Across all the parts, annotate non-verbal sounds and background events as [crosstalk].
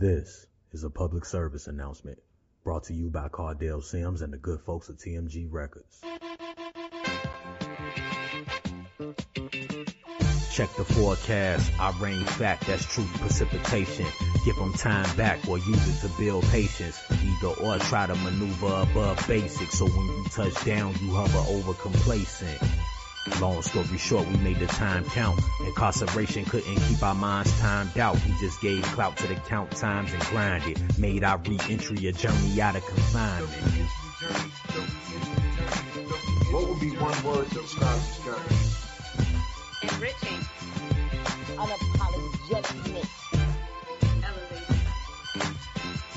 This is a public service announcement brought to you by Cardell Sims and the good folks at TMG Records. Check the forecast. I rain fact, that's true precipitation. Give them time back or use it to build patience. Either or try to maneuver above basics. So when you touch down, you hover over complacent. Long story short, we made the time count. Incarceration couldn't keep our minds timed out. We just gave clout to the count times and grinded. Made our re-entry a journey out of confinement. What would be one word to describe this journey? Enriching. unapologetic. Elevating.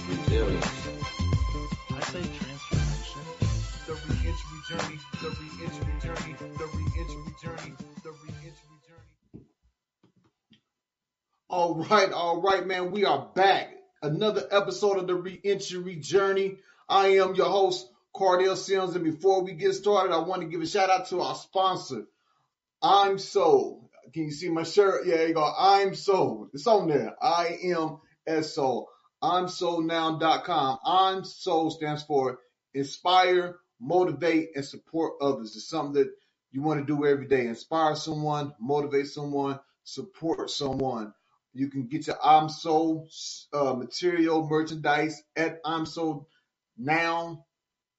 Resilience. All right, all right, man. We are back. Another episode of the re-entry journey. I am your host, Cardell Sims, and before we get started, I want to give a shout out to our sponsor, I'm Sold. Can you see my shirt? Yeah, you go. I'm Sold. It's on there. I am S O. I'm soldnow.com. I'm Sold stands for inspire, motivate, and support others. It's something that you want to do every day. Inspire someone, motivate someone, support someone. You can get your I'm Sold uh, material merchandise at I'm Sold now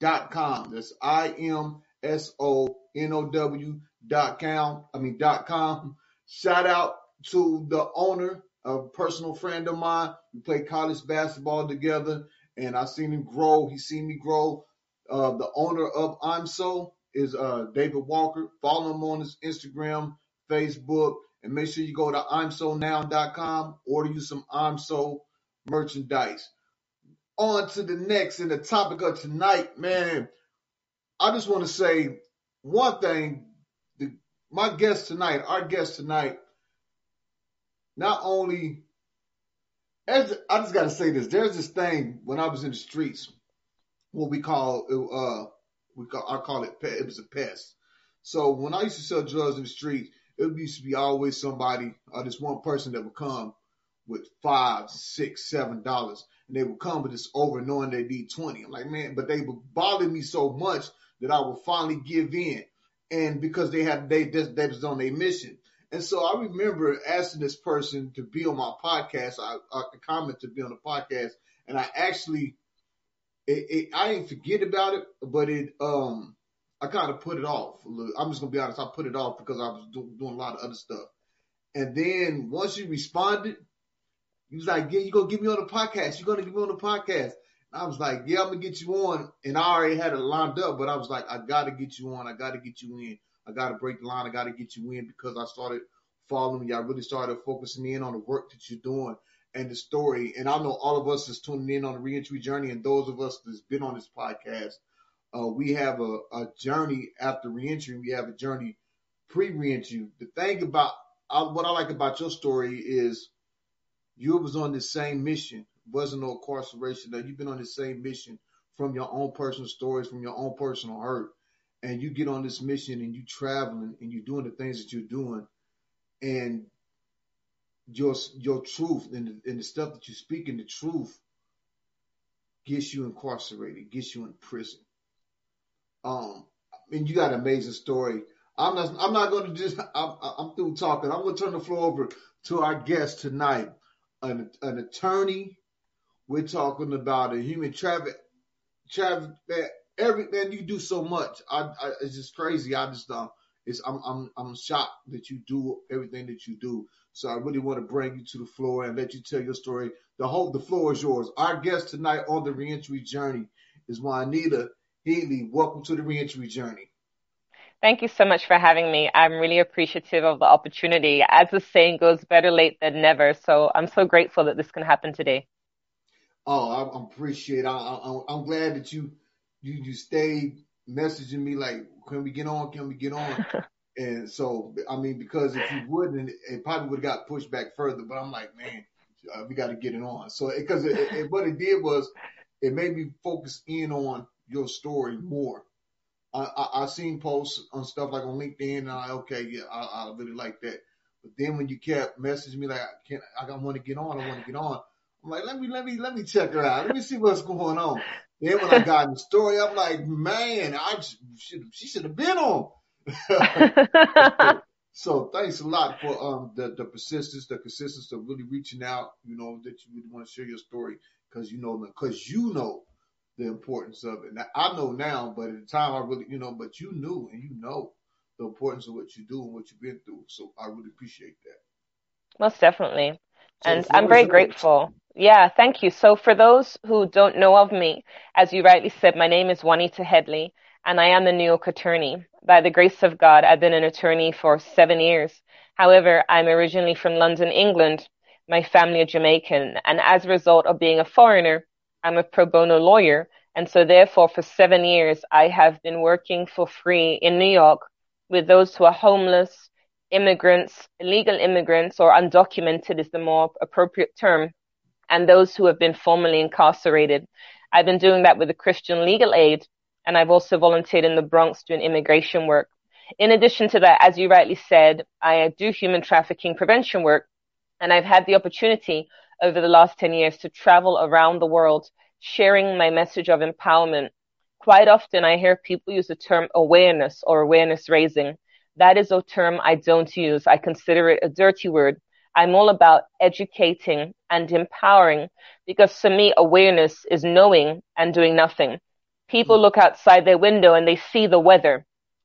dot com. That's I M S O N O W dot com. I mean dot com. Shout out to the owner, a personal friend of mine. We played college basketball together, and I've seen him grow. He seen me grow. Uh, the owner of I'm So is uh, David Walker. Follow him on his Instagram, Facebook, and make sure you go to I'mSoNow.com. Order you some I'm So merchandise on to the next and the topic of tonight, man. I just want to say one thing. The, my guest tonight, our guest tonight, not only as I just got to say this. There's this thing when I was in the streets, what we call uh we call I call it it was a pest. So when I used to sell drugs in the street, it used to be always somebody or this one person that would come with five, six, seven dollars, and they would come with this over knowing they need twenty. I'm like, man, but they would bother me so much that I would finally give in, and because they had they they, they was on their mission. And so I remember asking this person to be on my podcast, I, I comment to be on the podcast, and I actually, it, it, I didn't forget about it, but it, um, I kind of put it off. I'm just gonna be honest, I put it off because I was do, doing a lot of other stuff. And then once you responded, he was like, "Yeah, you gonna get me on the podcast? You gonna get me on the podcast?" And I was like, "Yeah, I'm gonna get you on." And I already had it lined up, but I was like, "I gotta get you on. I gotta get you in. I gotta break the line. I gotta get you in because I started following you. I really started focusing in on the work that you're doing and the story. And I know all of us is tuning in on the reentry journey, and those of us that's been on this podcast, uh, we have a, a journey after reentry. We have a journey pre-reentry. The thing about I, what I like about your story is you was on the same mission. wasn't no incarceration. That you've been on the same mission from your own personal stories, from your own personal hurt, and you get on this mission and you traveling and you're doing the things that you're doing, and your your truth and the, and the stuff that you speak in the truth gets you incarcerated, gets you in prison. Um, and you got an amazing story. I'm not. I'm not going to just. I'm, I'm through talking. I'm going to turn the floor over to our guest tonight, an an attorney. We're talking about a human traffic. Traffic. Man, every man, you do so much. I, I it's just crazy. I just um, it's I'm I'm I'm shocked that you do everything that you do. So I really want to bring you to the floor and let you tell your story. The whole the floor is yours. Our guest tonight on the reentry journey is Juanita Headley. Welcome to the reentry journey. Thank you so much for having me. I'm really appreciative of the opportunity. As the saying goes, better late than never. So I'm so grateful that this can happen today. Oh, I, I appreciate. I, I, I'm glad that you you you stayed messaging me like, can we get on? Can we get on? [laughs] and so, I mean, because if you wouldn't, it probably would have got pushed back further. But I'm like, man, uh, we got to get it on. So, because it, it, it, what it did was, it made me focus in on your story more. I, I, I seen posts on stuff like on LinkedIn, and I okay, yeah, I, I really like that. But then when you kept messaging me like, I can't, I want to get on, I want to get on. I'm like, let me, let me, let me check her out. Let me see what's going on. Then when I [laughs] got in the story, I'm like, man, I should, she should have been on. [laughs] so thanks a lot for um the, the persistence, the consistency of really reaching out. You know that you really want to share your story because you know because you know the importance of it. Now, I know now, but at the time I really, you know, but you knew and you know the importance of what you do and what you've been through. So I really appreciate that. Most definitely. So And I'm very yours. grateful. Yeah, thank you. So for those who don't know of me, as you rightly said, my name is Juanita Headley and I am the New York attorney. By the grace of God, I've been an attorney for seven years. However, I'm originally from London, England. My family are Jamaican. And as a result of being a foreigner, I'm a pro bono lawyer. And so therefore, for seven years, I have been working for free in New York with those who are homeless, immigrants, illegal immigrants, or undocumented is the more appropriate term, and those who have been formerly incarcerated. I've been doing that with the Christian Legal Aid, and I've also volunteered in the Bronx doing immigration work. In addition to that, as you rightly said, I do human trafficking prevention work, and I've had the opportunity over the last 10 years to travel around the world sharing my message of empowerment. Quite often I hear people use the term awareness or awareness raising. That is a term I don't use. I consider it a dirty word. I'm all about educating and empowering because for me, awareness is knowing and doing nothing. People look outside their window and they see the weather.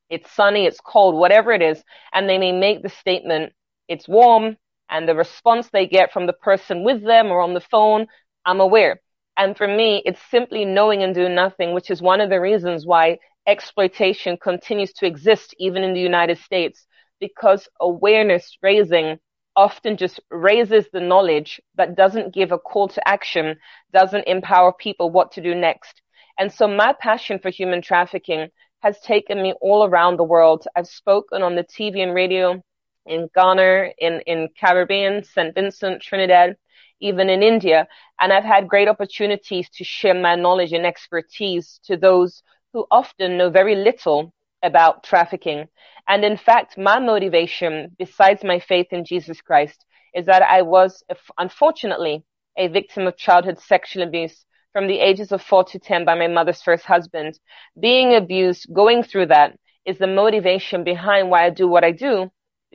It's sunny, it's cold, whatever it is, and they may make the statement, it's warm, and the response they get from the person with them or on the phone, I'm aware. And for me, it's simply knowing and doing nothing, which is one of the reasons why exploitation continues to exist even in the United States, because awareness raising often just raises the knowledge, but doesn't give a call to action, doesn't empower people what to do next. And so my passion for human trafficking has taken me all around the world. I've spoken on the TV and radio in Ghana, in, in Caribbean, St. Vincent, Trinidad, even in India. And I've had great opportunities to share my knowledge and expertise to those who often know very little about trafficking. And in fact, my motivation, besides my faith in Jesus Christ, is that I was, unfortunately, a victim of childhood sexual abuse from the ages of four to 10 by my mother's first husband. Being abused, going through that is the motivation behind why I do what I do.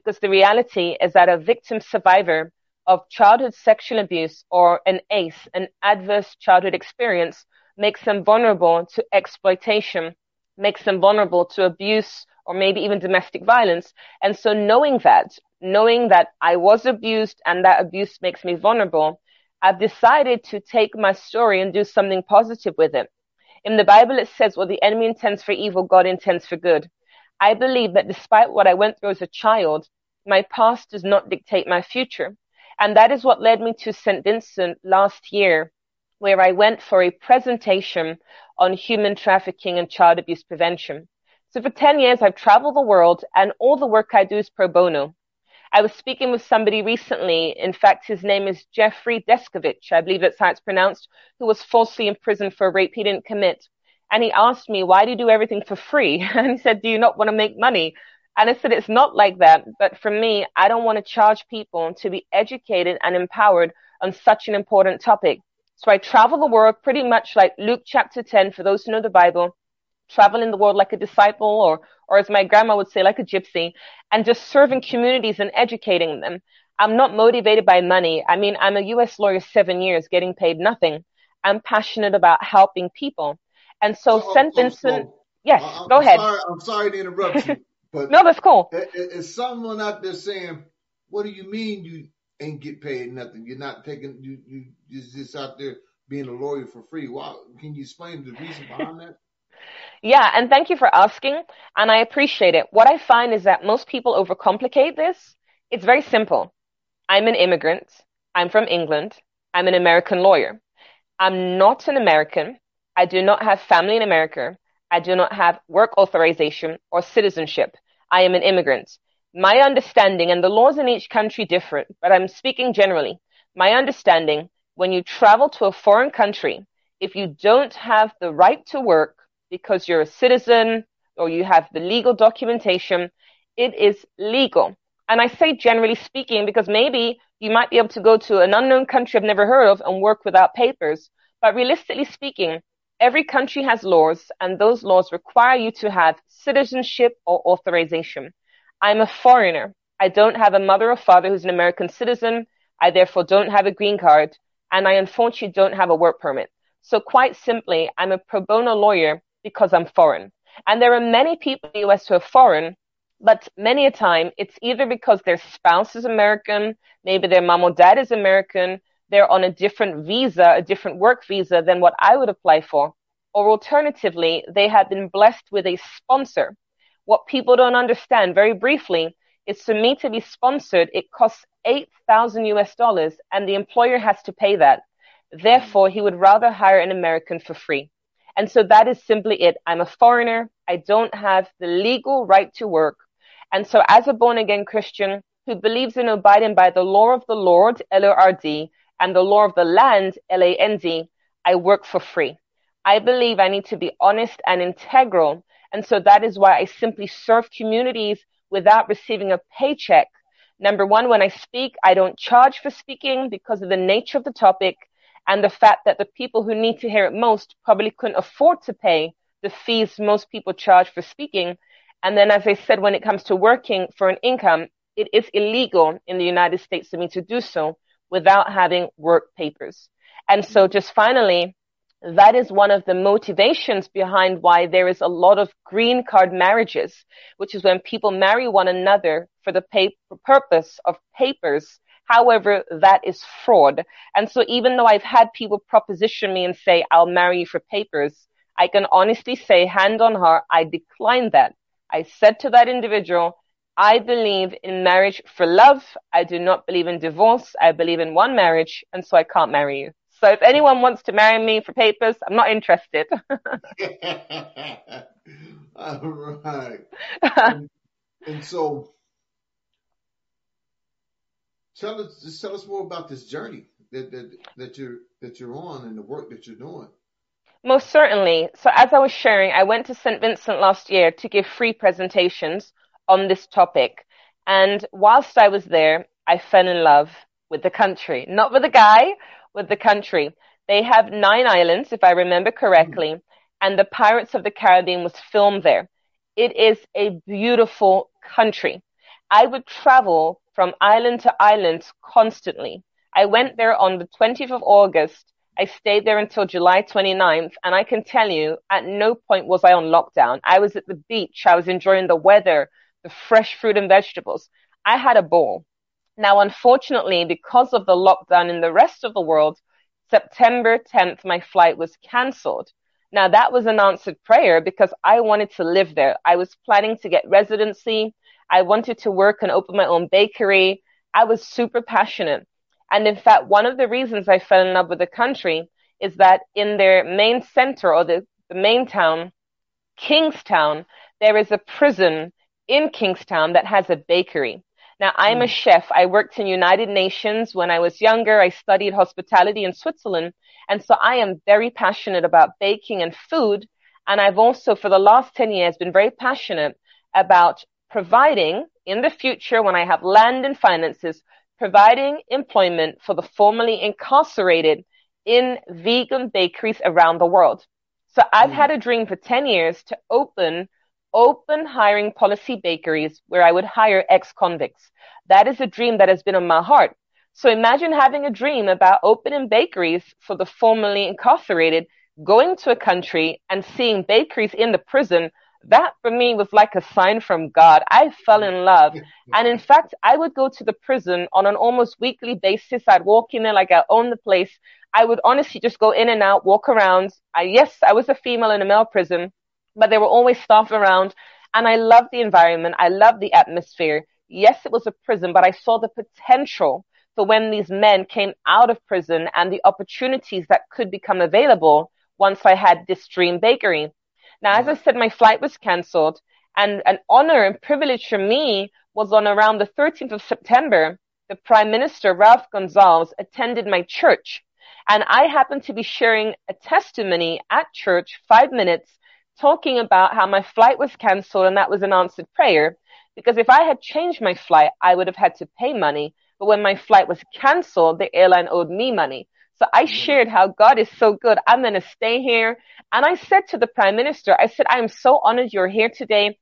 Because the reality is that a victim survivor of childhood sexual abuse or an ACE, an adverse childhood experience, makes them vulnerable to exploitation, makes them vulnerable to abuse or maybe even domestic violence. And so knowing that, knowing that I was abused and that abuse makes me vulnerable, I've decided to take my story and do something positive with it. In the Bible, it says, what the enemy intends for evil, God intends for good. I believe that despite what I went through as a child, my past does not dictate my future. And that is what led me to St. Vincent last year, where I went for a presentation on human trafficking and child abuse prevention. So for 10 years, I've traveled the world and all the work I do is pro bono. I was speaking with somebody recently. In fact, his name is Jeffrey Deskovic. I believe that's how it's pronounced, who was falsely imprisoned for a rape he didn't commit. And he asked me, why do you do everything for free? [laughs] And he said, do you not want to make money? And I said, it's not like that. But for me, I don't want to charge people to be educated and empowered on such an important topic. So I travel the world pretty much like Luke chapter 10, for those who know the Bible, travel in the world like a disciple or, or as my grandma would say, like a gypsy and just serving communities and educating them. I'm not motivated by money. I mean, I'm a U.S. lawyer seven years getting paid nothing. I'm passionate about helping people. And so So, St. Vincent, so yes, uh, uh, I- I'm go ahead. Sorry, I'm sorry to interrupt you, [laughs] but No, that's cool. is someone out there saying, "What do you mean you ain't get paid nothing? You're not taking you you you're just out there being a lawyer for free? Why? Can you explain the reason behind that?" [laughs] Yeah, and thank you for asking, and I appreciate it. What I find is that most people overcomplicate this. It's very simple. I'm an immigrant. I'm from England. I'm an American lawyer. I'm not an American. I do not have family in America. I do not have work authorization or citizenship. I am an immigrant. My understanding, and the laws in each country differ, but I'm speaking generally. My understanding, when you travel to a foreign country, if you don't have the right to work because you're a citizen or you have the legal documentation, it is legal And I say generally speaking because maybe you might be able to go to an unknown country I've never heard of and work without papers. But realistically speaking, every country has laws and those laws require you to have citizenship or authorization. I'm a foreigner. I don't have a mother or father who's an American citizen. I therefore don't have a green card and I unfortunately don't have a work permit. So quite simply, I'm a pro bono lawyer because I'm foreign. And there are many people in the US who are foreign, but many a time it's either because their spouse is American, maybe their mom or dad is American, they're on a different visa, a different work visa than what I would apply for. Or alternatively, they have been blessed with a sponsor. What people don't understand very briefly is for me to be sponsored, it costs 8,000 US dollars and the employer has to pay that. Therefore, he would rather hire an American for free. And so that is simply it. I'm a foreigner. I don't have the legal right to work. And so as a born again Christian who believes in abiding by the law of the Lord, L-O-R-D, and the law of the land, L-A-N-D, I work for free. I believe I need to be honest and integral. And so that is why I simply serve communities without receiving a paycheck. Number one, when I speak, I don't charge for speaking because of the nature of the topic and the fact that the people who need to hear it most probably couldn't afford to pay the fees most people charge for speaking. And then, as I said, when it comes to working for an income, it is illegal in the United States for me to do so without having work papers. And so just finally, that is one of the motivations behind why there is a lot of green card marriages, which is when people marry one another for the purpose of papers However, that is fraud. And so even though I've had people proposition me and say, I'll marry you for papers, I can honestly say hand on heart, I declined that. I said to that individual, I believe in marriage for love. I do not believe in divorce. I believe in one marriage. And so I can't marry you. So if anyone wants to marry me for papers, I'm not interested. [laughs] All right. and, [laughs] and so tell us just tell us more about this journey that that that you're that you're on and the work that you're doing. Most certainly. So as I was sharing, I went to St. Vincent last year to give free presentations on this topic. And whilst I was there, I fell in love with the country, not with the guy, with the country. They have nine islands, if I remember correctly, and the Pirates of the Caribbean was filmed there. It is a beautiful country. I would travel from island to island constantly. I went there on the 20th of August. I stayed there until July 29th. And I can tell you, at no point was I on lockdown. I was at the beach. I was enjoying the weather, the fresh fruit and vegetables. I had a ball. Now, unfortunately, because of the lockdown in the rest of the world, September 10th, my flight was cancelled. Now, that was an answered prayer because I wanted to live there. I was planning to get residency. I wanted to work and open my own bakery. I was super passionate. And in fact, one of the reasons I fell in love with the country is that in their main center or the, the main town, Kingstown, there is a prison in Kingstown that has a bakery. Now, I'm mm. a chef. I worked in United Nations when I was younger. I studied hospitality in Switzerland. And so I am very passionate about baking and food. And I've also, for the last 10 years, been very passionate about providing in the future when I have land and finances, providing employment for the formerly incarcerated in vegan bakeries around the world. So I've mm. had a dream for 10 years to open open hiring policy bakeries where I would hire ex-convicts. That is a dream that has been on my heart. So imagine having a dream about opening bakeries for the formerly incarcerated, going to a country and seeing bakeries in the prison that for me was like a sign from God. I fell in love. And in fact, I would go to the prison on an almost weekly basis. I'd walk in there like I owned the place. I would honestly just go in and out, walk around. I, yes, I was a female in a male prison, but there were always staff around. And I loved the environment. I loved the atmosphere. Yes, it was a prison, but I saw the potential for when these men came out of prison and the opportunities that could become available once I had this dream bakery. Now, as I said, my flight was cancelled and an honor and privilege for me was on around the 13th of September. The Prime Minister, Ralph Gonsalves, attended my church and I happened to be sharing a testimony at church, five minutes, talking about how my flight was cancelled and that was an answered prayer. Because if I had changed my flight, I would have had to pay money. But when my flight was canceled, the airline owed me money. So I mm. shared how God is so good. I'm going to stay here. And I said to the prime minister, I said, I am so honored you're here today.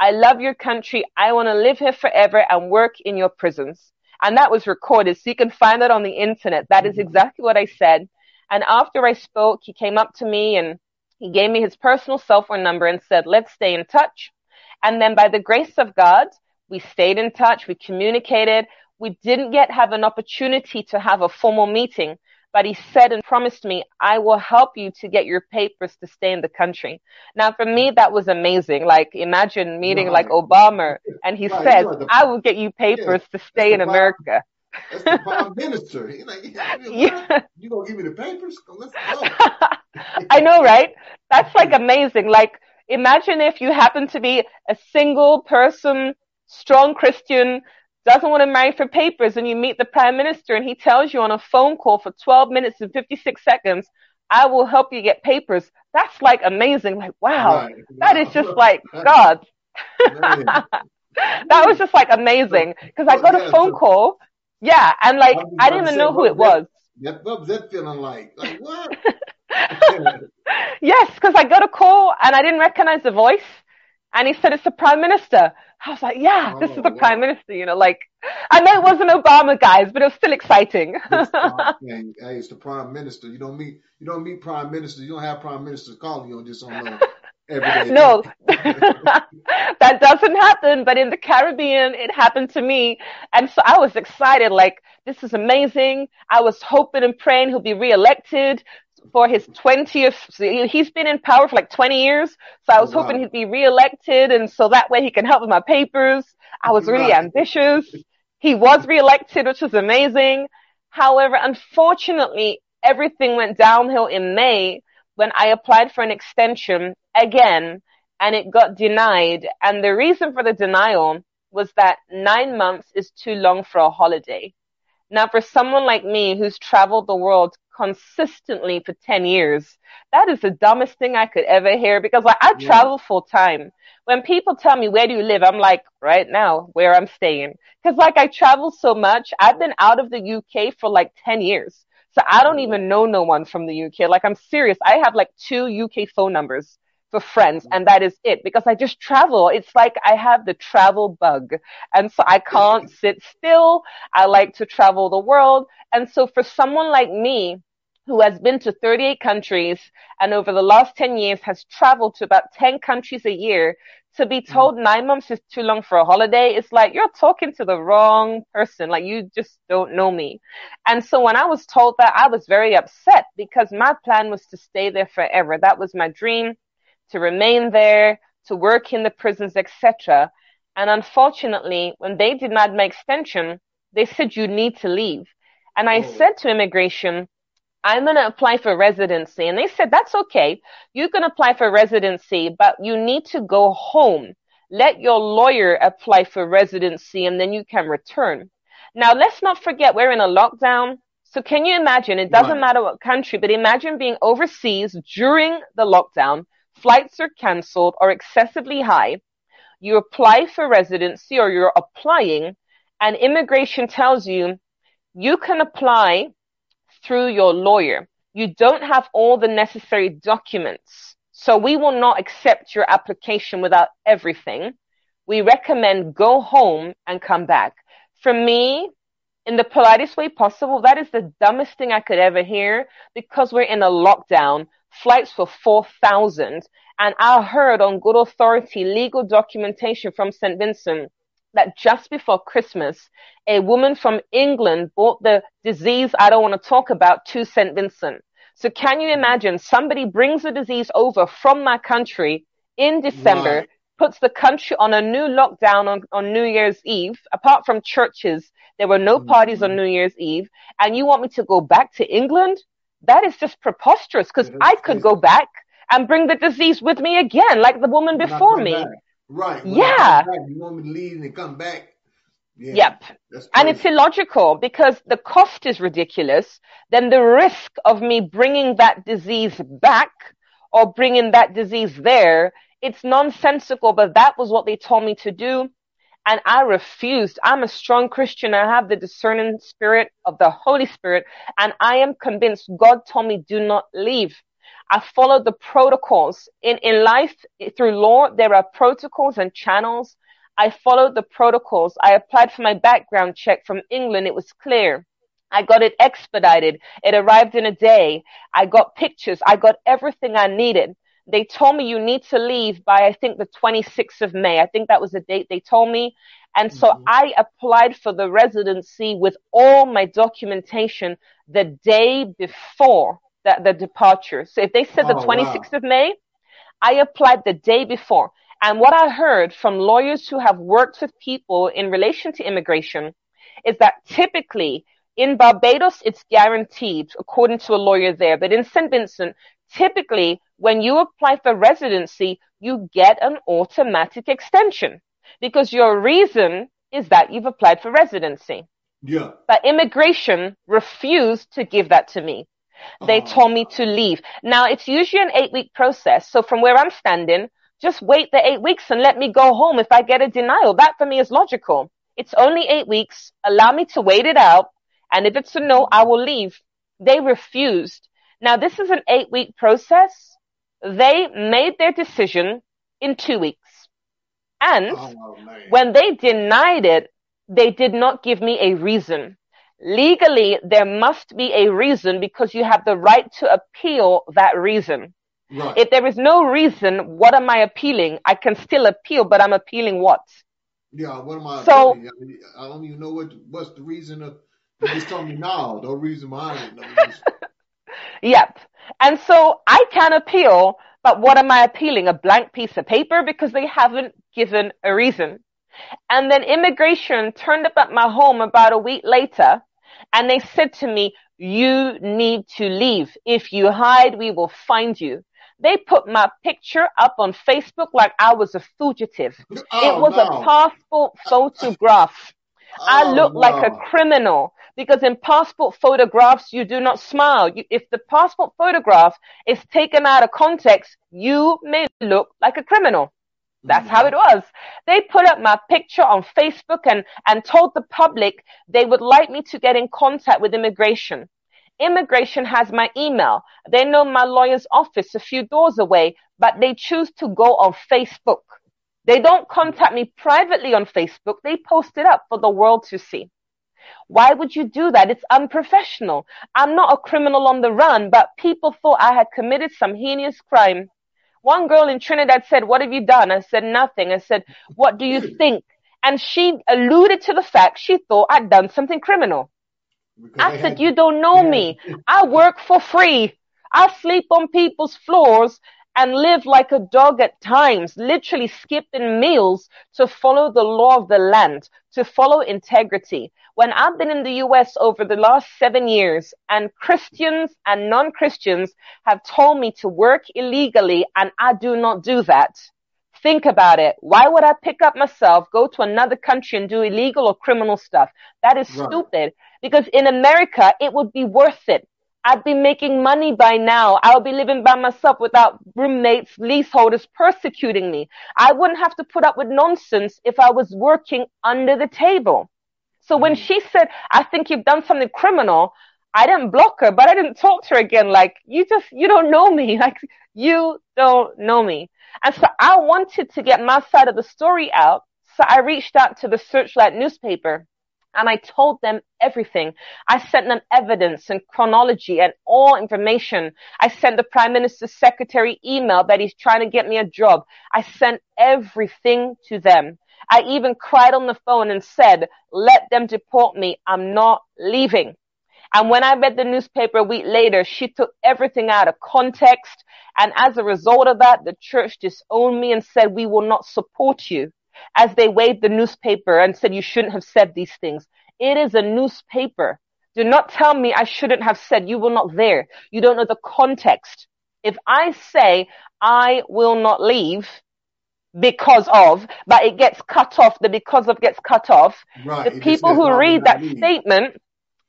I love your country. I want to live here forever and work in your prisons. And that was recorded. So you can find that on the internet. That is mm-hmm. exactly what I said. And after I spoke, he came up to me and he gave me his personal cell phone number and said, let's stay in touch. And then by the grace of God, we stayed in touch. We communicated. We didn't yet have an opportunity to have a formal meeting, but he said and promised me, I will help you to get your papers to stay in the country. Now for me, that was amazing. Like imagine meeting Right. like Obama and he Right, says, the- I will get you papers to stay in America. That's the prime minister. He's like, yeah. Yeah. You gonna give me the papers? Let's go. [laughs] I know, right? That's like amazing. Like, imagine if you happen to be a single person, strong Christian, doesn't want to marry for papers, and you meet the prime minister and he tells you on a phone call for 12 minutes and 56 seconds, I will help you get papers. That's like amazing. Like, wow, Right. that is just like God. [laughs] That was just like amazing because I got a phone call. Yeah. And like, I I didn't even know who it was. That, what was that feeling like? Like [laughs] what? Yes, because I got a call and I didn't recognize the voice. And he said, it's the prime minister. I was like, yeah, oh, this is Oh, the wow. prime minister, you know, like, I know it wasn't Obama, guys, but it was still exciting. [laughs] Hey, it's the prime minister. You don't meet you don't meet prime minister. You don't have prime ministers calling you on just on no no, [laughs] that doesn't happen, but in the Caribbean, it happened to me. And so I was excited, like, this is amazing. I was hoping and praying he'll be reelected for his 20th. He's been in power for like 20 years. So I was wow. hoping he'd be reelected. And so that way he can help with my papers. I was really ambitious. He was reelected, which was amazing. However, unfortunately, everything went downhill in May when I applied for an extension again and it got denied. And the reason for the denial was that nine months is too long for a holiday. Now, for someone like me who's traveled the world consistently for 10 years, that is the dumbest thing I could ever hear because like I Yeah. travel full time. When people tell me, where do you live? I'm like, right now, where I'm staying. Cause like I travel so much. I've been out of the UK for like 10 years. So I don't even know no one from the UK. Like I'm serious. I have like two UK phone numbers for friends and that is it because I just travel. It's like I have the travel bug and so I can't [laughs] sit still. I like to travel the world. And so for someone like me, who has been to 38 countries and over the last 10 years has traveled to about 10 countries a year to be mm. told nine months is too long for a holiday, it's like you're talking to the wrong person. Like you just don't know me. And so when I was told that, I was very upset because my plan was to stay there forever. That was my dream to remain there, to work in the prisons, etc. And unfortunately, when they denied my extension, they said you need to leave. And I Oh. said to immigration, I'm going to apply for residency. And they said, that's okay. You can apply for residency, but you need to go home. Let your lawyer apply for residency and then you can return. Now, let's not forget we're in a lockdown. So can you imagine? It doesn't Right. matter what country, but imagine being overseas during the lockdown. Flights are canceled or excessively high. You apply for residency or you're applying and immigration tells you you can apply through your lawyer. You don't have all the necessary documents. So we will not accept your application without everything. We recommend go home and come back. For me, in the politest way possible, that is the dumbest thing I could ever hear because we're in a lockdown. Flights for 4,000 and I heard on good authority legal documentation from St. Vincent that just before Christmas, a woman from England brought the disease I don't want to talk about to St. Vincent. So can you imagine somebody brings the disease over from my country in December, puts the country on a new lockdown on, on New Year's Eve, apart from churches, there were no mm-hmm. parties on. New Year's Eve, and you want me to go back to England? That is just preposterous because I could go back and bring the disease with me again, like the woman before me. back. Right. when Yeah. back, you want me to leave and come back? Yeah. Yep. And it's illogical because the cost is ridiculous. Then the risk of me bringing that disease back or bringing that disease there, it's nonsensical, but that was what they told me to do. And I refused. I'm a strong Christian. I have the discerning spirit of the Holy Spirit. And I am convinced God told me, do not leave. I followed the protocols in, in life through law. There are protocols and channels. I followed the protocols. I applied for my background check from England. It was clear. I got it expedited. It arrived in a day. I got pictures. I got everything I needed. They told me you need to leave by, I think, the 26th of May. I think that was the date they told me. And so Mhm. I applied for the residency with all my documentation the day before the, the departure. So if they said the Oh, wow. 26th of May, I applied the day before. And what I heard from lawyers who have worked with people in relation to immigration is that typically in Barbados, it's guaranteed according to a lawyer there. But in St. Vincent, typically when you apply for residency, you get an automatic extension because your reason is that you've applied for residency. Yeah. But immigration refused to give that to me. They Oh. told me to leave. Now it's usually an eight week process. So from where I'm standing, just wait the eight weeks and let me go home if I get a denial. That for me is logical. It's only eight weeks. Allow me to wait it out. And if it's a no, I will leave. They refused. Now this is an eight week process. They made their decision in two weeks. And Oh, when they denied it, they did not give me a reason. Legally, there must be a reason because you have the right to appeal that reason. right. If there is no reason, what am I appealing? I can still appeal, but I'm appealing what? yeah. What am I? So- doing? I, mean, I don't even know what what's the reason of. You just told me no. No reason behind it. No reason. [laughs] Yep. And so I can appeal, but what am I appealing? A blank piece of paper because they haven't given a reason. And then immigration turned up at my home about a week later and they said to me, you need to leave. If you hide, we will find you. They put my picture up on Facebook like I was a fugitive. Oh, it Oh, was no. a passport photograph. Oh, I Oh, look like a criminal because in passport photographs, you do not smile. You, if the passport photograph is taken out of context, you may look like a criminal. That's how it was. They put up my picture on Facebook and, and told the public they would like me to get in contact with immigration. Immigration has my email. They know my lawyer's office a few doors away, but they choose to go on Facebook. They don't contact me privately on Facebook. They post it up for the world to see. Why would you do that? It's unprofessional. I'm not a criminal on the run, but people thought I had committed some heinous crime. One girl in Trinidad said, what have you done? I said, nothing. I said, what do you think? And she alluded to the fact she thought I'd done something criminal. Because I said, had- you don't know Yeah. me. I work for free. I sleep on people's floors and live like a dog at times, literally skipping meals to follow the law of the land, to follow integrity. When I've been in the US over the last seven years and Christians and non-Christians have told me to work illegally and I do not do that. Think about it. Why would I pick up myself, go to another country and do illegal or criminal stuff? That is Right. stupid because in America, it would be worth it. I'd be making money by now. I would be living by myself without roommates, leaseholders persecuting me. I wouldn't have to put up with nonsense if I was working under the table. So when mm. she said, I think you've done something criminal, I didn't block her, but I didn't talk to her again. Like, you just, you don't know me. [laughs] Like, you don't know me. And so I wanted to get my side of the story out. So I reached out to the Searchlight newspaper and I told them everything. I sent them evidence and chronology and all information. I sent the prime minister's secretary email that he's trying to get me a job. I sent everything to them. I even cried on the phone and said, let them deport me. I'm not leaving. And when I read the newspaper a week later, she took everything out of context. And as a result of that, the church disowned me and said, we will not support you as they waved the newspaper and said, you shouldn't have said these things. It is a newspaper. Do not tell me I shouldn't have said you were not there. You don't know the context. If I say I will not leave because of, but it gets cut off, the because of gets cut off, Right. the people who read that leave." statement,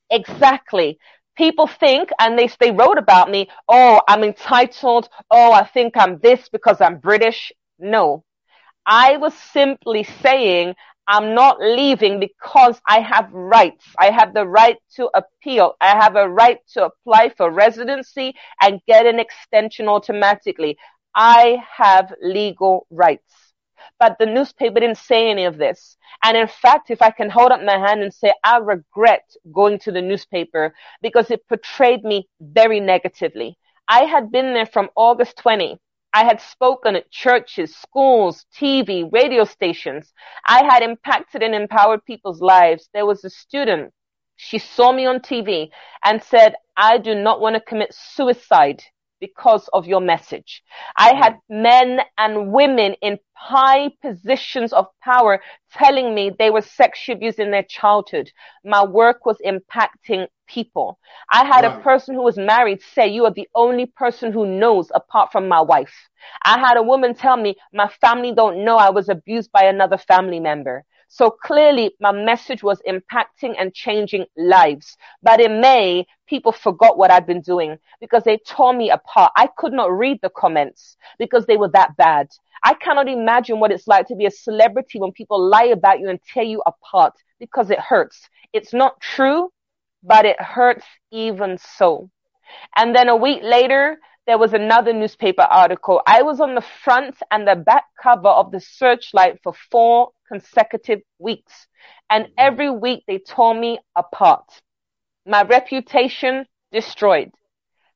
exactly. People think, and they, they wrote about me, oh, I'm entitled. Oh, I think I'm this because I'm British. No. I was simply saying, I'm not leaving because I have rights. I have the right to appeal. I have a right to apply for residency and get an extension automatically. I have legal rights. But the newspaper didn't say any of this. And in fact, if I can hold up my hand and say, I regret going to the newspaper because it portrayed me very negatively. I had been there from August 20. I had spoken at churches, schools, TV, radio stations. I had impacted and empowered people's lives. There was a student. She saw me on TV and said, I do not want to commit suicide because of your message. I had mm-hmm. men and women in high positions of power telling me they were sexually abused in their childhood. My work was impacting people. I had Right. a person who was married say, you are the only person who knows apart from my wife. I had a woman tell me, my family don't know I was abused by another family member. So clearly my message was impacting and changing lives. But in May, people forgot what I'd been doing because they tore me apart. I could not read the comments because they were that bad. I cannot imagine what it's like to be a celebrity when people lie about you and tear you apart because it hurts. It's not true, but it hurts even so. And then a week later, there was another newspaper article. I was on the front and the back cover of the searchlight for four consecutive weeks. And mm-hmm. every week they tore me apart. My reputation destroyed.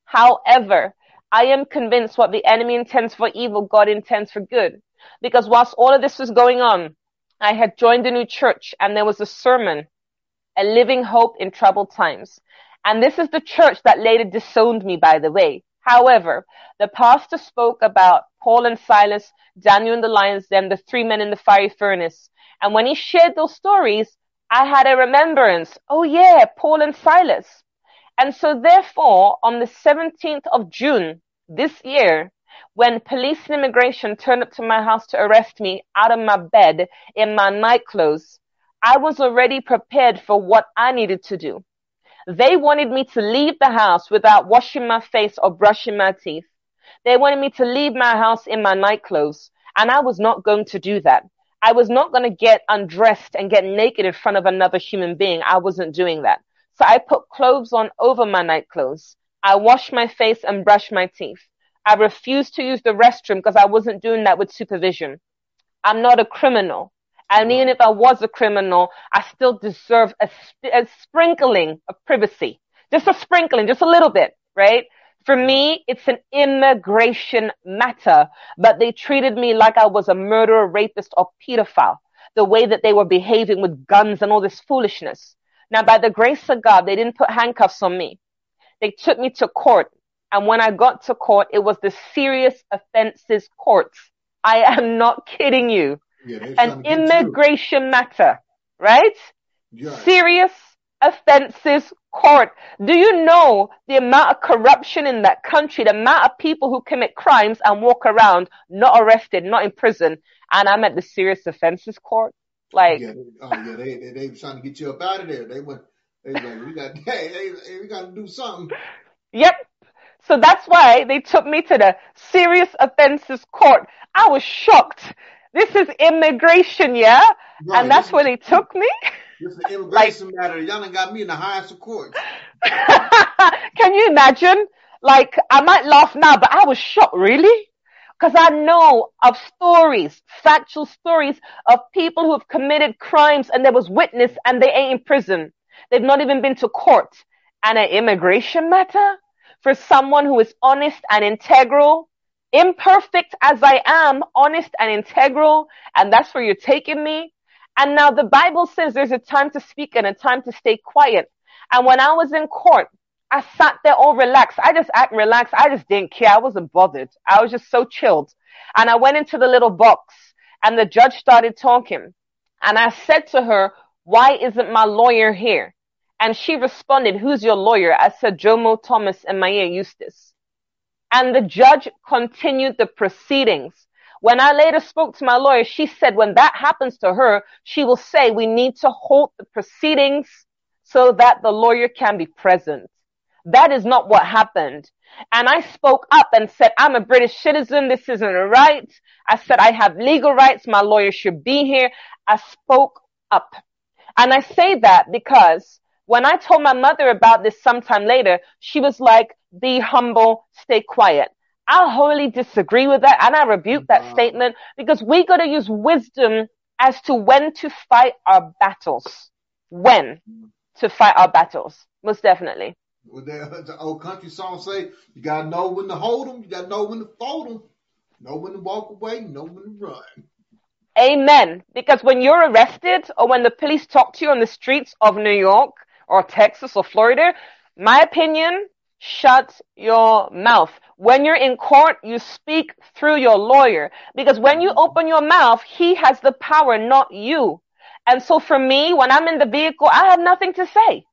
However, I am convinced what the enemy intends for evil, God intends for good. Because whilst all of this was going on, I had joined a new church and there was a sermon, a living hope in troubled times. And this is the church that later disowned me, by the way. However, the pastor spoke about Paul and Silas, Daniel in the lion's den, the three men in the fiery furnace. And when he shared those stories, I had a remembrance. Oh yeah, Paul and Silas. And so therefore, on the 17th of June this year, when police and immigration turned up to my house to arrest me out of my bed in my night clothes, I was already prepared for what I needed to do. They wanted me to leave the house without washing my face or brushing my teeth. They wanted me to leave my house in my night clothes, and I was not going to do that. I was not going to get undressed and get naked in front of another human being. I wasn't doing that. So I put clothes on over my night clothes. I washed my face and brushed my teeth. I refused to use the restroom because I wasn't doing that with supervision. I'm not a criminal. And even if I was a criminal, I still deserve a, a sprinkling of privacy. Just a sprinkling, just a little bit, right? For me, it's an immigration matter, but they treated me like I was a murderer, rapist, or pedophile. The way that they were behaving with guns and all this foolishness. Now, by the grace of God, they didn't put handcuffs on me. They took me to court. And when I got to court, it was the serious offenses court. I am not kidding you. Yeah, An immigration matter, right? You're. Serious offenses court. Do you know the amount of corruption in that country, the amount of people who commit crimes and walk around not arrested, not in prison, and I'm at the serious offenses court? Like, Yeah, they, oh yeah, they, they they trying to get you up out of there. They went, they like, we got, [laughs] hey, hey, hey, we got to do something. Yep. So that's why they took me to the serious offenses court. I was shocked. This is immigration, yeah? Right, And that's where they took me? this is an [laughs] immigration matter. Y'all done got me in the highest of courts. [laughs] Can you imagine? Like, I might laugh now, but I was shocked, really? Because I know of stories, factual stories of people who have committed crimes and there was witness and they ain't in prison. They've not even been to court. And an immigration matter for someone who is honest and integral, imperfect as I am, honest and integral, and that's where you're taking me. And now the Bible says there's a time to speak and a time to stay quiet. And when I was in court, I sat there all relaxed. I just act relaxed. I just didn't care. I wasn't bothered. I was just so chilled. And I went into the little box and the judge started talking. And I said to her, why isn't my lawyer here? And she responded, who's your lawyer? I said, Jomo Thomas and Maya Eustace. And the judge continued the proceedings. When I later spoke to my lawyer, she said when that happens to her, she will say we need to hold the proceedings so that the lawyer can be present. That is not what happened. And I spoke up and said, I'm a British citizen. This isn't right. I said, I have legal rights. My lawyer should be here. I spoke up. And I say that because when I told my mother about this sometime later, she was like, be humble, stay quiet. I wholly disagree with that and I rebuke that Wow. statement because we gotta use wisdom as to when to fight our battles. When to fight our battles. Most definitely. Well, the, the old country song say, you gotta know when to hold 'em, you gotta know when to fold 'em, know when to walk away, know when to run. Amen. Because when you're arrested or when the police talk to you on the streets of New York or Texas or Florida, my opinion, shut your mouth. When you're in court, you speak through your lawyer. Because when you open your mouth, he has the power, not you. And so for me, when I'm in the vehicle, I have nothing to say.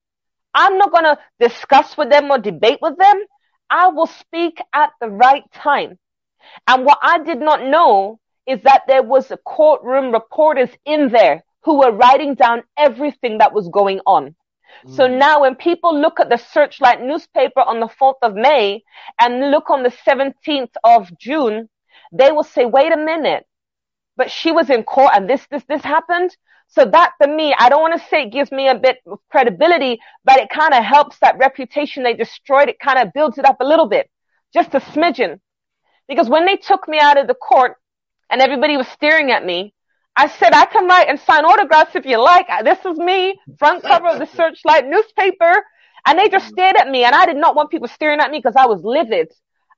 I'm not going to discuss with them or debate with them. I will speak at the right time. And what I did not know is that there was a courtroom reporters in there who were writing down everything that was going on. So mm. now when people look at the Searchlight newspaper on the 4th of May and look on the 17th of June, they will say, wait a minute, but she was in court and this, this, this happened. So that for me, I don't want to say it gives me a bit of credibility, but it kind of helps that reputation they destroyed. It kind of builds it up a little bit, just a smidgen. Because when they took me out of the court and everybody was staring at me, I said, I can write and sign autographs if you like. This is me, front cover of the Searchlight newspaper. And they just stared at me and I did not want people staring at me because I was livid.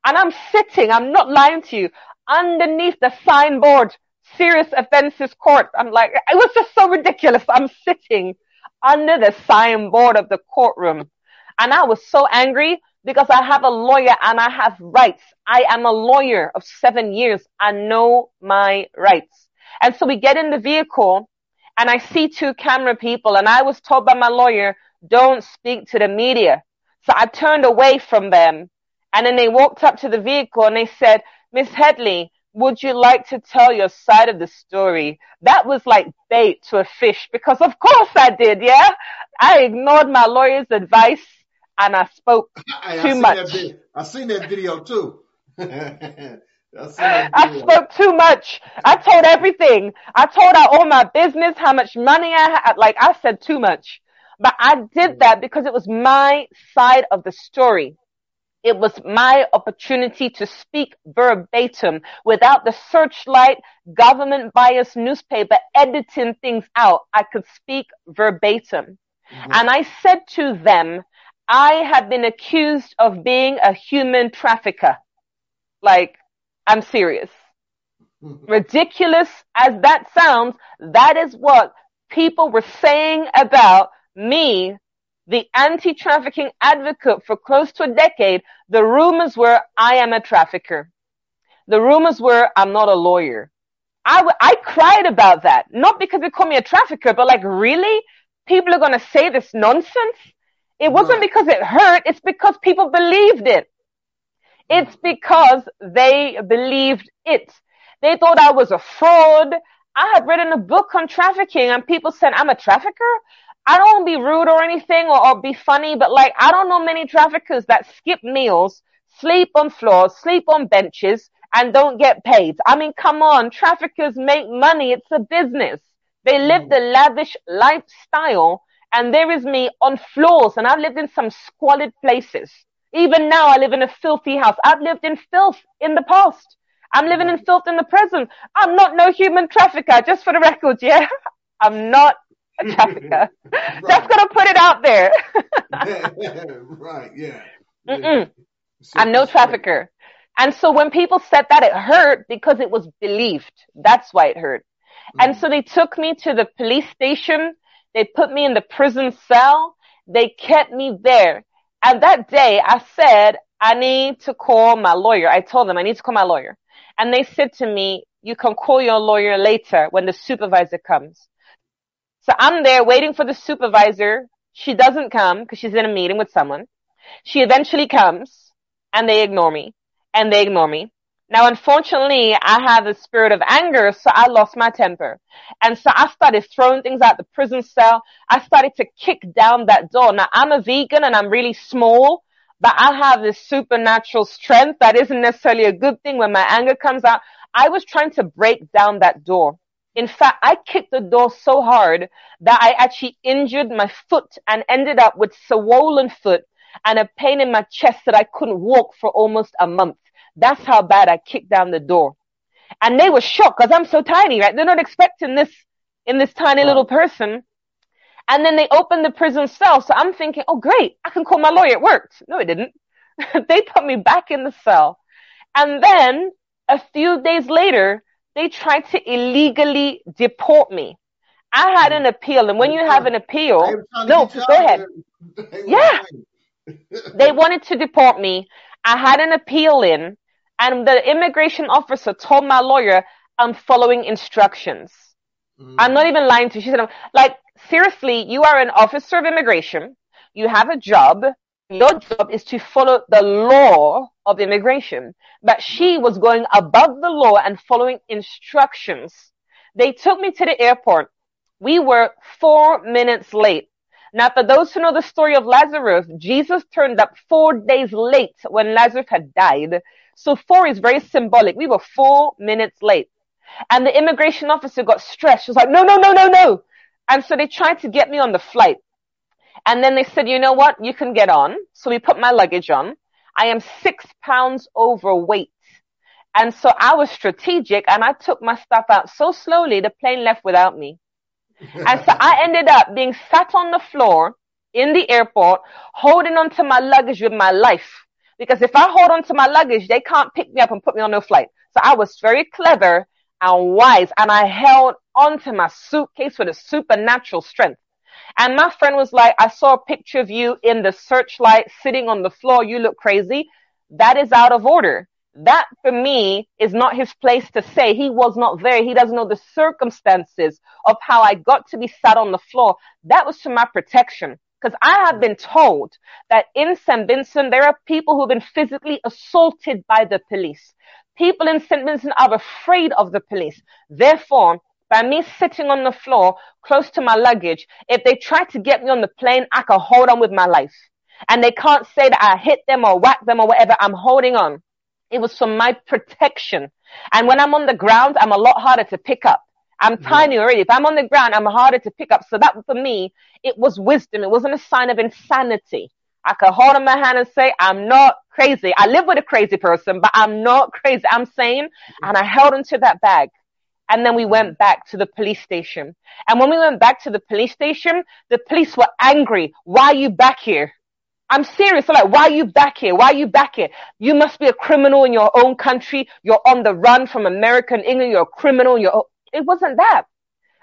And I'm sitting, I'm not lying to you, underneath the signboard, serious offenses court. I'm like, it was just so ridiculous. I'm sitting under the signboard of the courtroom. And I was so angry because I have a lawyer and I have rights. I am a lawyer of seven years. I know my rights. And so we get in the vehicle and I see two camera people and I was told by my lawyer, don't speak to the media. So I turned away from them and then they walked up to the vehicle and they said, Miss Headley, would you like to tell your side of the story? That was like bait to a fish because of course I did. Yeah. I ignored my lawyer's advice and I spoke I, [laughs] I too seen much. That vid- I seen that video too. [laughs] I I spoke too much. I told everything. I told out all my business, how much money I had. Like I said too much. But I did that because it was my side of the story. It was my opportunity to speak verbatim without the searchlight government biased newspaper editing things out. I could speak verbatim. And I said to them, I have been accused of being a human trafficker. Like, I'm serious. [laughs] Ridiculous as that sounds, that is what people were saying about me, the anti-trafficking advocate for close to a decade. The rumors were I am a trafficker. The rumors were I'm not a lawyer. I, w- I cried about that. Not because they call me a trafficker, but like really? People are going to say this nonsense? It wasn't because it hurt. It's because people believed it. It's because they believed it. They thought I was a fraud. I had written a book on trafficking and people said I'm a trafficker. I don't want to be rude or anything or, or be funny, but like I don't know many traffickers that skip meals, sleep on floors, sleep on benches and don't get paid. I mean, come on. Traffickers make money. It's a business. They live mm. the lavish lifestyle and there is me on floors and I've lived in some squalid places. Even now I live in a filthy house. I've lived in filth in the past. I'm living in filth in the present. I'm not no human trafficker, just for the record, yeah? [laughs] I'm not a trafficker. [laughs] Just gonna put it out there. [laughs] right, yeah. Mm-mm. So- I'm no trafficker. And so when people said that, it hurt because it was believed. That's why it hurt. Mm. And so they took me to the police station. They put me in the prison cell. They kept me there. And that day I said, I need to call my lawyer. I told them I need to call my lawyer. And they said to me, you can call your lawyer later when the supervisor comes. So I'm there waiting for the supervisor. She doesn't come because she's in a meeting with someone. She eventually comes and they ignore me and they ignore me. Now, unfortunately, I have a spirit of anger, so I lost my temper. And so I started throwing things out the prison cell. I started to kick down that door. Now, I'm a vegan and I'm really small. but I have this supernatural strength that isn't necessarily a good thing when my anger comes out. I was trying to break down that door. In fact, I kicked the door so hard that I actually injured my foot and ended up with swollen foot and a pain in my chest that I couldn't walk for almost a month. That's how bad I kicked down the door. And they were shocked because I'm so tiny, right? They're not expecting this in this tiny little person. And then they opened the prison cell. So I'm thinking, oh great, I can call my lawyer. It worked. No, it didn't. [laughs] they put me back in the cell. And then a few days later, they tried to illegally deport me. I had an appeal, and when you have an appeal, They were trying to no, go ahead. there. [laughs] They were Yeah. They wanted to deport me. I had an appeal in, and the immigration officer told my lawyer, I'm following instructions. Mm. I'm not even lying to you. She said, like, seriously, you are an officer of immigration. You have a job. Your job is to follow the law of immigration. But she mm. was going above the law and following instructions. They took me to the airport. We were four minutes late. Now, for those who know the story of Lazarus, Jesus turned up four days late when Lazarus had died. So four is very symbolic. We were four minutes late. And the immigration officer got stressed. She was like, no, no, no, no, no. And so they tried to get me on the flight. And then they said, you know what? You can get on. So we put my luggage on. I am six pounds overweight. And so I was strategic and I took my stuff out so slowly the plane left without me. [laughs] And so I ended up being sat on the floor in the airport, holding onto my luggage with my life. Because if I hold on to my luggage, they can't pick me up and put me on no flight. So I was very clever and wise and I held onto my suitcase with a supernatural strength. And my friend was like, I saw a picture of you in the searchlight sitting on the floor. You look crazy. That is out of order. That for me is not his place to say. He was not there. He doesn't know the circumstances of how I got to be sat on the floor. That was to my protection. Because I have been told that in St. Vincent, there are people who have been physically assaulted by the police. People in St. Vincent are afraid of the police. Therefore, by me sitting on the floor close to my luggage, if they try to get me on the plane, I can hold on with my life. And they can't say that I hit them or whack them or whatever. I'm holding on. It was for my protection. And when I'm on the ground, I'm a lot harder to pick up. I'm tiny already. If I'm on the ground, I'm harder to pick up. So that for me, it was wisdom. It wasn't a sign of insanity. I could hold in my hand and say, I'm not crazy. I live with a crazy person, but I'm not crazy. I'm sane. Mm-hmm. And I held onto that bag. And then we mm-hmm. went back to the police station. And when we went back to the police station, the police were angry. Why are you back here? I'm serious. They're like, why are you back here? Why are you back here? You must be a criminal in your own country. You're on the run from America and England. You're a criminal. You're, it wasn't that.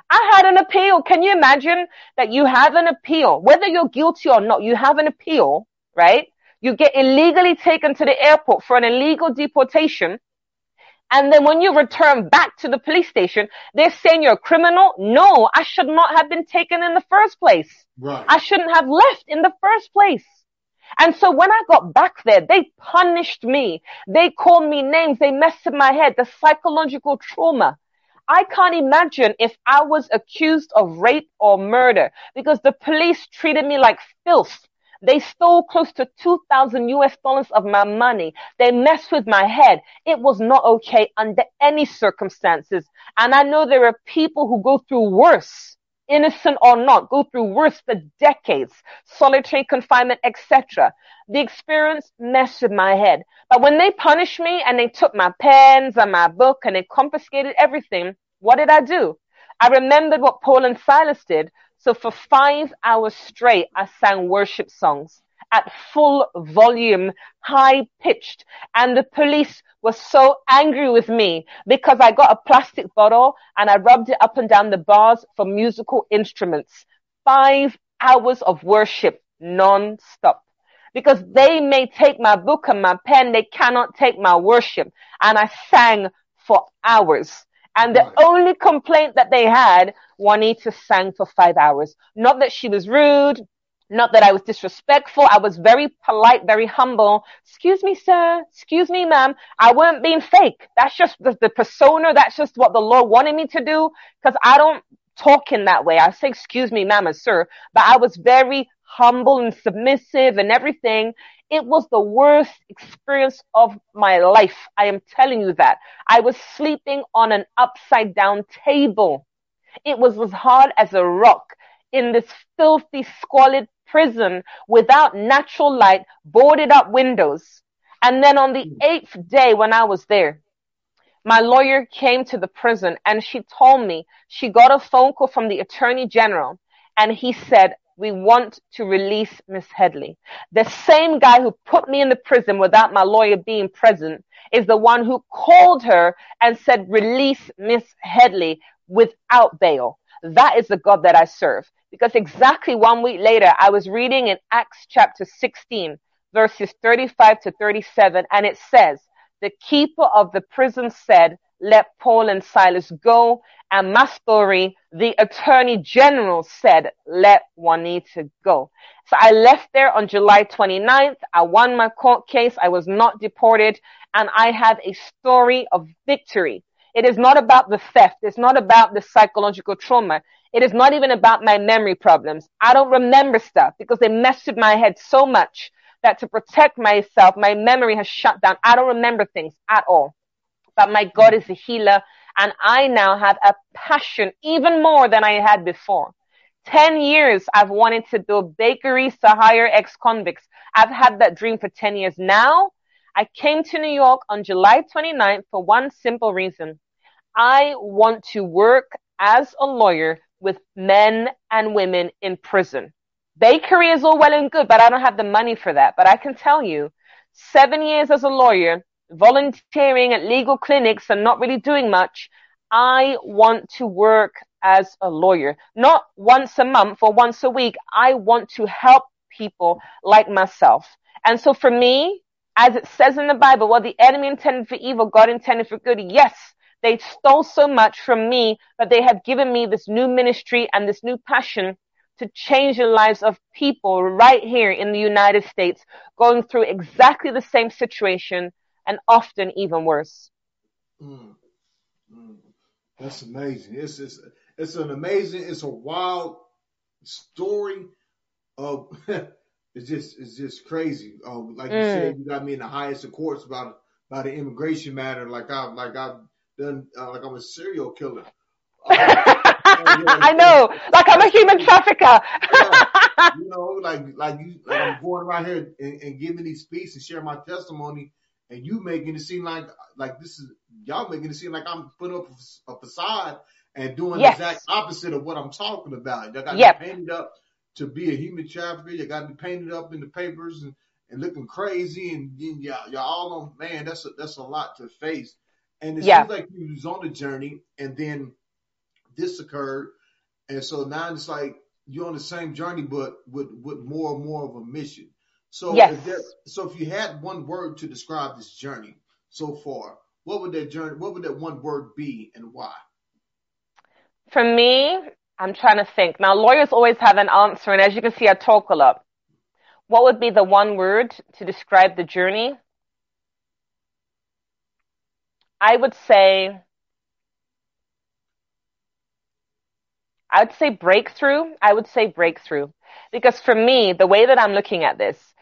I had an appeal. Can you imagine that you have an appeal? Whether you're guilty or not, you have an appeal, right? You get illegally taken to the airport for an illegal deportation. And then when you return back to the police station, they're saying you're a criminal. No, I should not have been taken in the first place. Right. I shouldn't have left in the first place. And so when I got back there, they punished me. They called me names. They messed with my head. The psychological trauma. I can't imagine if I was accused of rape or murder because the police treated me like filth. They stole close to 2000 US dollars of my money. They messed with my head. It was not okay under any circumstances. And I know there are people who go through worse, innocent or not, go through worse for decades, solitary confinement, etc. The experience messed with my head. But when they punished me and they took my pens and my book and they confiscated everything, what did I do? I remembered what Paul and Silas did. So for five hours straight, I sang worship songs at full volume, high pitched. And the police were so angry with me because I got a plastic bottle and I rubbed it up and down the bars for musical instruments. Five hours of worship non-stop. Because they may take my book and my pen, they cannot take my worship. And I sang for hours. And the Right. only complaint that they had, Juanita sang for five hours. Not that she was rude, not that I was disrespectful. I was very polite, very humble. Excuse me, sir. Excuse me, ma'am. I weren't being fake. That's just the, the persona. That's just what the Lord wanted me to do. Cause I don't talk in that way. I say, excuse me, ma'am and sir, but I was very humble and submissive and everything. It was the worst experience of my life. I am telling you that. I was sleeping on an upside down table. It was as hard as a rock in this filthy, squalid prison without natural light, boarded up windows. And then on the hmm. eighth day when I was there, my lawyer came to the prison and she told me she got a phone call from the attorney general and he said, we want to release Miss Headley. The same guy who put me in the prison without my lawyer being present is the one who called her and said, release Miss Headley without bail. That is the God that I serve. Because exactly one week later, I was reading in Acts chapter 16, verses 35 to 37, and it says, the keeper of the prison said, let Paul and Silas go. And Mastori, the attorney general said, let Juanita go. So I left there on July 29th. I won my court case. I was not deported and I have a story of victory. It is not about the theft. It's not about the psychological trauma. It is not even about my memory problems. I don't remember stuff because they messed with my head so much that to protect myself, my memory has shut down. I don't remember things at all. But my God is a healer and I now have a passion even more than I had before. 10 years I've wanted to build bakeries to hire ex-convicts. I've had that dream for 10 years. Now I came to New York on July 29th for one simple reason. I want to work as a lawyer with men and women in prison. Bakery is all well and good, but I don't have the money for that. But I can tell you, seven years as a lawyer, volunteering at legal clinics and not really doing much. I want to work as a lawyer, not once a month or once a week. I want to help people like myself. And so for me, as it says in the Bible, what the enemy intended for evil, God intended for good. Yes, they stole so much from me, but they have given me this new ministry and this new passion to change the lives of people right here in the United States going through exactly the same situation and often even worse. Mm, mm. That's amazing. It's, it's it's an amazing, it's a wild story of [laughs] it's just it's just crazy. Um, like you Mm. said, you got me in the highest of courts about about the immigration matter. Like I've like I've done uh, like I'm a serial killer. [laughs] I know, like I'm a human trafficker. Yeah. you know, like like you like I'm going around here and, and giving these speeches and sharing my testimony, and you making it seem like like this is y'all making it seem like I'm putting up a facade and doing Yes. the exact opposite of what I'm talking about. Y'all got Yep. me painted up to be a human trafficker. You got me painted up in the papers and, and looking crazy, and, and y'all, y'all all on man. That's a, that's a lot to face. And it Yeah. seems like you was on the journey, and then this occurred, and so now it's like you're on the same journey, but with with more and more of a mission. So Yes. if there, so if you had one word to describe this journey so far, what would that journey? What would that one word be, and why? For me, I'm trying to think. Now, lawyers always have an answer, and as you can see, I talk a lot. What would be the one word to describe the journey? I would say, I would say breakthrough. I would say breakthrough. Because for me, the way that I'm looking at this,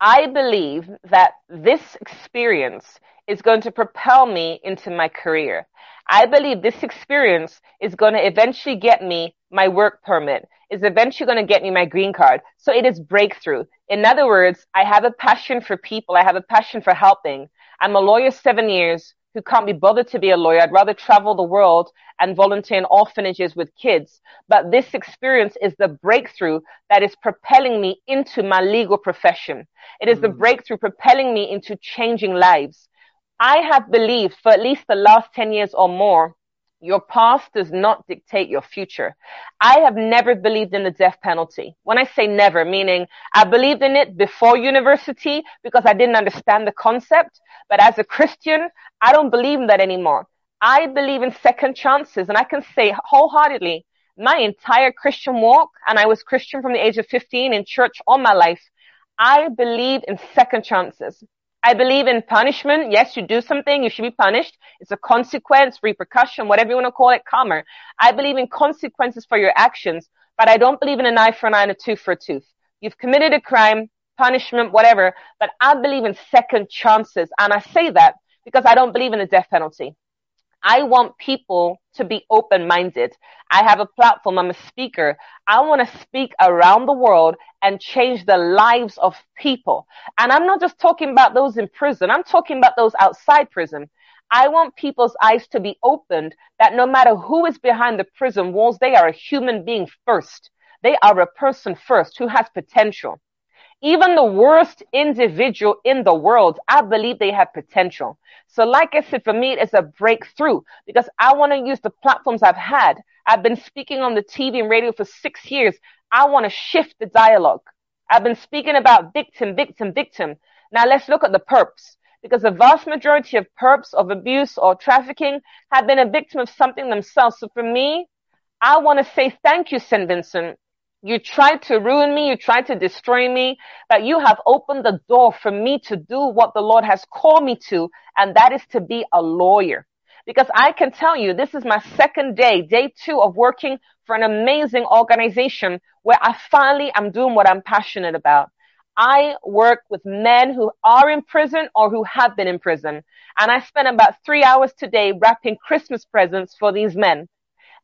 I believe that this experience is going to propel me into my career. I believe this experience is going to eventually get me my work permit, is eventually going to get me my green card. So it is breakthrough. In other words, I have a passion for people. I have a passion for helping. I'm a lawyer seven years who can't be bothered to be a lawyer. I'd rather travel the world and volunteer in orphanages with kids. But this experience is the breakthrough that is propelling me into my legal profession. It is the Mm. breakthrough propelling me into changing lives. I have believed for at least the last 10 years or more, your past does not dictate your future. I have never believed in the death penalty. When I say never, meaning I believed in it before university because I didn't understand the concept. But as a Christian, I don't believe in that anymore. I believe in second chances and I can say wholeheartedly, my entire Christian walk, and I was Christian from the age of 15 in church all my life, I believe in second chances. I believe in punishment. Yes, you do something, you should be punished. It's a consequence, repercussion, whatever you want to call it, karma. I believe in consequences for your actions, but I don't believe in an eye for an eye and a tooth for a tooth. You've committed a crime, punishment, whatever, but I believe in second chances. And I say that because I don't believe in the death penalty. I want people to be open minded. I have a platform. I'm a speaker. I want to speak around the world and change the lives of people. And I'm not just talking about those in prison. I'm talking about those outside prison. I want people's eyes to be opened that no matter who is behind the prison walls, they are a human being first. They are a person first who has potential. Even the worst individual in the world, I believe they have potential. So like I said, for me, it's a breakthrough because I want to use the platforms I've had. I've been speaking on the TV and radio for six years. I want to shift the dialogue. I've been speaking about victim, victim, victim. Now let's look at the perps because the vast majority of perps of abuse or trafficking have been a victim of something themselves. So for me, I want to say thank you, St. Vincent, you tried to ruin me. You tried to destroy me, but you have opened the door for me to do what the Lord has called me to. And that is to be a lawyer. Because I can tell you, this is my second day, day two of working for an amazing organization where I finally am doing what I'm passionate about. I work with men who are in prison or who have been in prison. And I spent about three hours today wrapping Christmas presents for these men.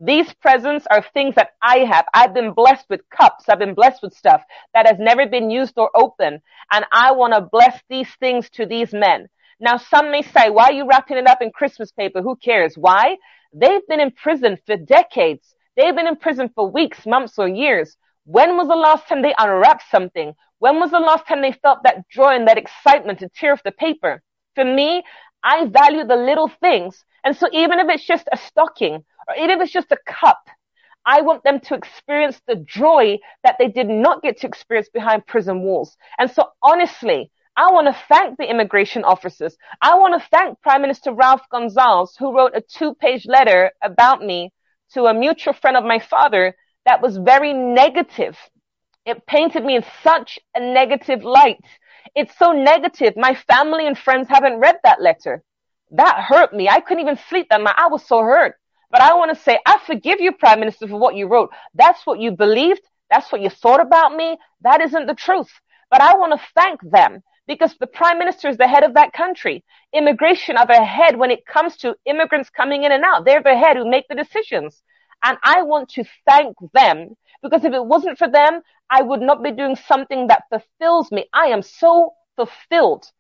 These presents are things that I have. I've been blessed with cups. I've been blessed with stuff that has never been used or opened. And I want to bless these things to these men. Now, some may say, why are you wrapping it up in Christmas paper? Who cares? Why? They've been in prison for decades. They've been in prison for weeks, months, or years. When was the last time they unwrapped something? When was the last time they felt that joy and that excitement to tear off the paper? For me, I value the little things. And so even if it's just a stocking or even if it's just a cup, I want them to experience the joy that they did not get to experience behind prison walls. And so honestly, I want to thank the immigration officers. I want to thank Prime Minister Ralph Gonsalves, who wrote a two page letter about me to a mutual friend of my father that was very negative. It painted me in such a negative light. It's so negative. My family and friends haven't read that letter. That hurt me. I couldn't even sleep that night. I was so hurt. But I want to say, I forgive you, Prime Minister, for what you wrote. That's what you believed. That's what you thought about me. That isn't the truth. But I want to thank them because the Prime Minister is the head of that country. Immigration are the head when it comes to immigrants coming in and out. They're the head who make the decisions. And I want to thank them because if it wasn't for them, I would not be doing something that fulfills me. I am so fulfilled.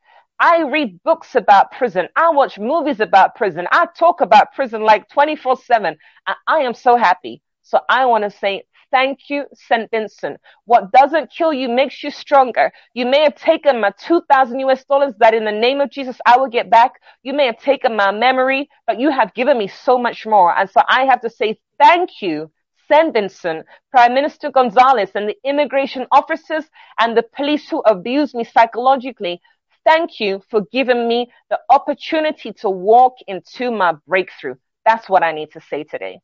I read books about prison. I watch movies about prison. I talk about prison like 24 7. And I am so happy. So I want to say thank you, St. Vincent. What doesn't kill you makes you stronger. You may have taken my 2000 US dollars that in the name of Jesus I will get back. You may have taken my memory, but you have given me so much more. And so I have to say thank you St. Prime Minister Gonsalves and the immigration officers and the police who abused me psychologically Thank you for giving me the opportunity to walk into my breakthrough. That's what I need to say today.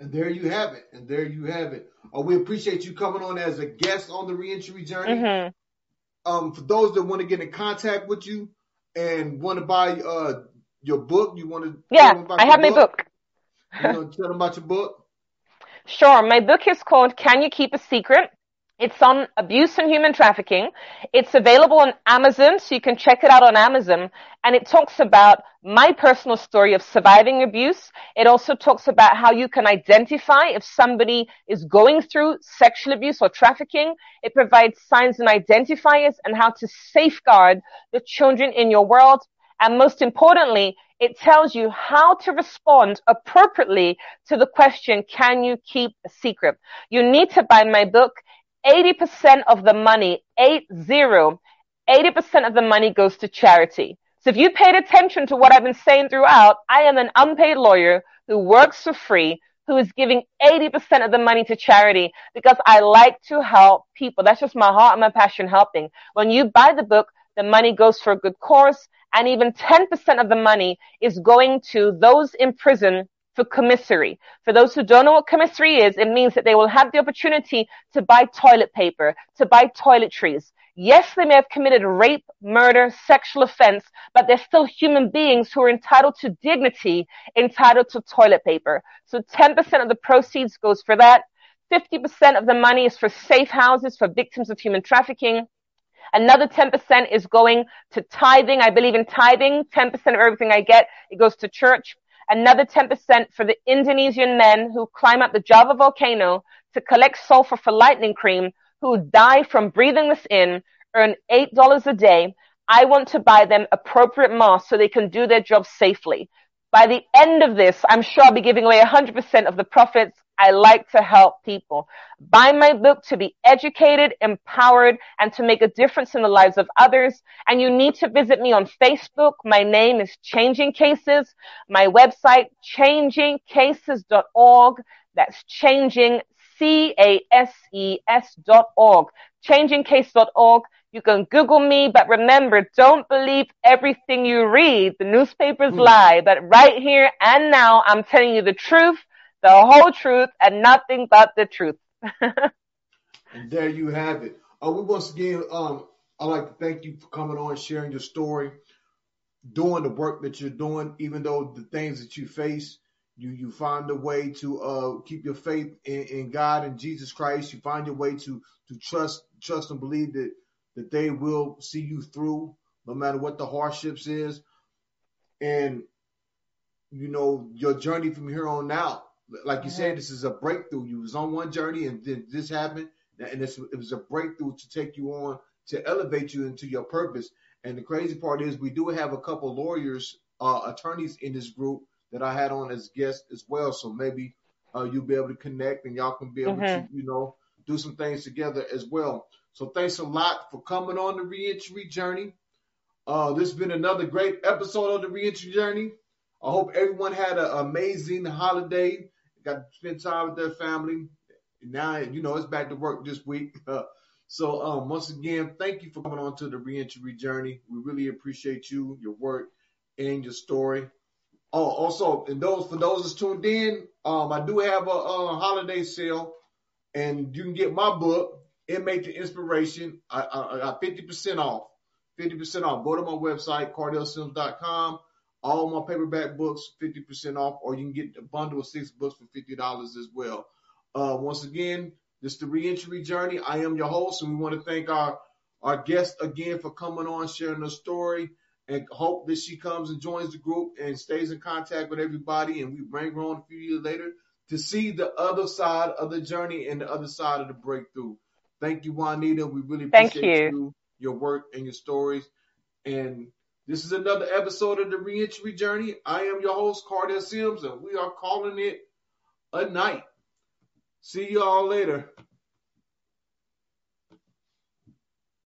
And there you have it. And there you have it. Uh, we appreciate you coming on as a guest on the reentry journey. Mm-hmm. Um, for those that want to get in contact with you and want to buy uh, your book, you want to yeah, I have my book. You know, tell them about your book. Sure. My book is called Can You Keep a Secret? It's on abuse and human trafficking. It's available on Amazon, so you can check it out on Amazon. And it talks about my personal story of surviving abuse. It also talks about how you can identify if somebody is going through sexual abuse or trafficking. It provides signs and identifiers and how to safeguard the children in your world. And most importantly, it tells you how to respond appropriately to the question, can you keep a secret? You need to buy my book. 80% of the money, eight zero, 80% of the money goes to charity. So if you paid attention to what I've been saying throughout, I am an unpaid lawyer who works for free, who is giving 80% of the money to charity because I like to help people. That's just my heart and my passion helping. When you buy the book, the money goes for a good cause and even 10% of the money is going to those in prison for commissary. For those who don't know what commissary is, it means that they will have the opportunity to buy toilet paper, to buy toiletries. Yes, they may have committed rape, murder, sexual offense, but they're still human beings who are entitled to dignity, entitled to toilet paper. So 10% of the proceeds goes for that. 50% of the money is for safe houses for victims of human trafficking. Another 10% is going to tithing. I believe in tithing. 10% of everything I get, it goes to church. Another 10% for the Indonesian men who climb up the Java volcano to collect sulfur for lightning cream, who die from breathing this in, earn $8 a day. I want to buy them appropriate masks so they can do their job safely. By the end of this, I'm sure I'll be giving away 100% of the profits. I like to help people. Buy my book to be educated, empowered, and to make a difference in the lives of others. And you need to visit me on Facebook. My name is Changing Cases. My website, changingcases.org. That's changing, C-A-S-E-S dot org. Changingcase.org. You can Google me, but remember, don't believe everything you read. The newspapers Hmm. lie, but right here and now, I'm telling you the truth, the whole truth, and nothing but the truth. [laughs] And there you have it. Uh, we once again, um, I'd like to thank you for coming on, sharing your story, doing the work that you're doing, even though the things that you face, you you find a way to uh, keep your faith in, in God and Jesus Christ. You find your way to to trust trust and believe that that they will see you through, no matter what the hardships is, and you know your journey from here on out. Like you said, this is a breakthrough. You was on one journey and then this happened, and this, it was a breakthrough to take you on to elevate you into your purpose. And the crazy part is, we do have a couple lawyers, uh, attorneys in this group that I had on as guests as well. So maybe uh, you'll be able to connect and y'all can be able to, you know, do some things together as well. So thanks a lot for coming on the reentry journey. Uh, this has been another great episode of the reentry journey. I hope everyone had an amazing holiday. Got to spend time with their family. Now, you know, it's back to work this week. [laughs] so, um, once again, thank you for coming on to the reentry journey. We really appreciate you, your work, and your story. Oh, also, and those for those that's tuned in, um, I do have a, a holiday sale, and you can get my book, Inmate to Inspiration. I, I, I got 50% off. 50% off. Go to my website, cardellsims.com. All my paperback books, 50% off, or you can get a bundle of six books for $50 as well. Uh, once again, this is the reentry journey. I am your host, and we want to thank our, our guest again for coming on, sharing her story, and hope that she comes and joins the group and stays in contact with everybody. And we bring her on a few years later to see the other side of the journey and the other side of the breakthrough. Thank you, Juanita. We really Thank appreciate you. your work and your stories. And this is another episode of the Reentry Journey. I am your host, Cardell Sims, and we are calling it a night. See y'all later.